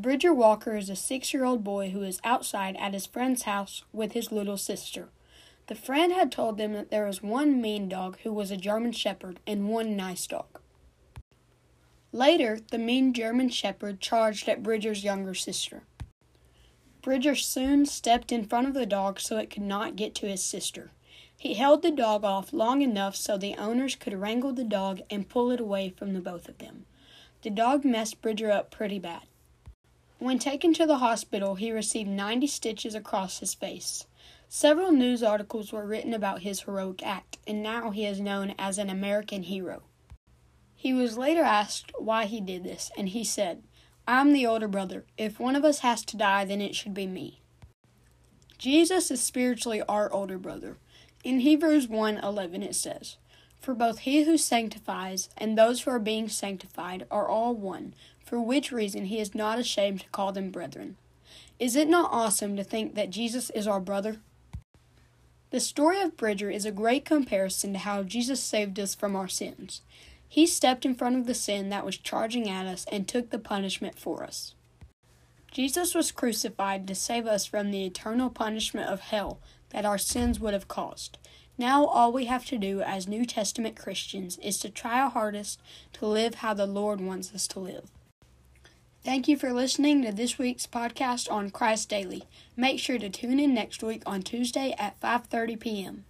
Bridger Walker is a six year old boy who is outside at his friend's house with his little sister. The friend had told them that there was one mean dog who was a German Shepherd and one nice dog. Later, the mean German Shepherd charged at Bridger's younger sister. Bridger soon stepped in front of the dog so it could not get to his sister. He held the dog off long enough so the owners could wrangle the dog and pull it away from the both of them. The dog messed Bridger up pretty bad. When taken to the hospital, he received 90 stitches across his face. Several news articles were written about his heroic act, and now he is known as an American hero. He was later asked why he did this, and he said, I'm the older brother. If one of us has to die, then it should be me. Jesus is spiritually our older brother. In Hebrews 1:11 it says, "For both he who sanctifies and those who are being sanctified are all one, for which reason he is not ashamed to call them brethren. Is it not awesome to think that Jesus is our brother? The story of Bridger is a great comparison to how Jesus saved us from our sins. He stepped in front of the sin that was charging at us and took the punishment for us. Jesus was crucified to save us from the eternal punishment of hell that our sins would have caused. Now, all we have to do as New Testament Christians is to try our hardest to live how the Lord wants us to live. Thank you for listening to this week's podcast on Christ Daily. Make sure to tune in next week on Tuesday at 5:30 p.m.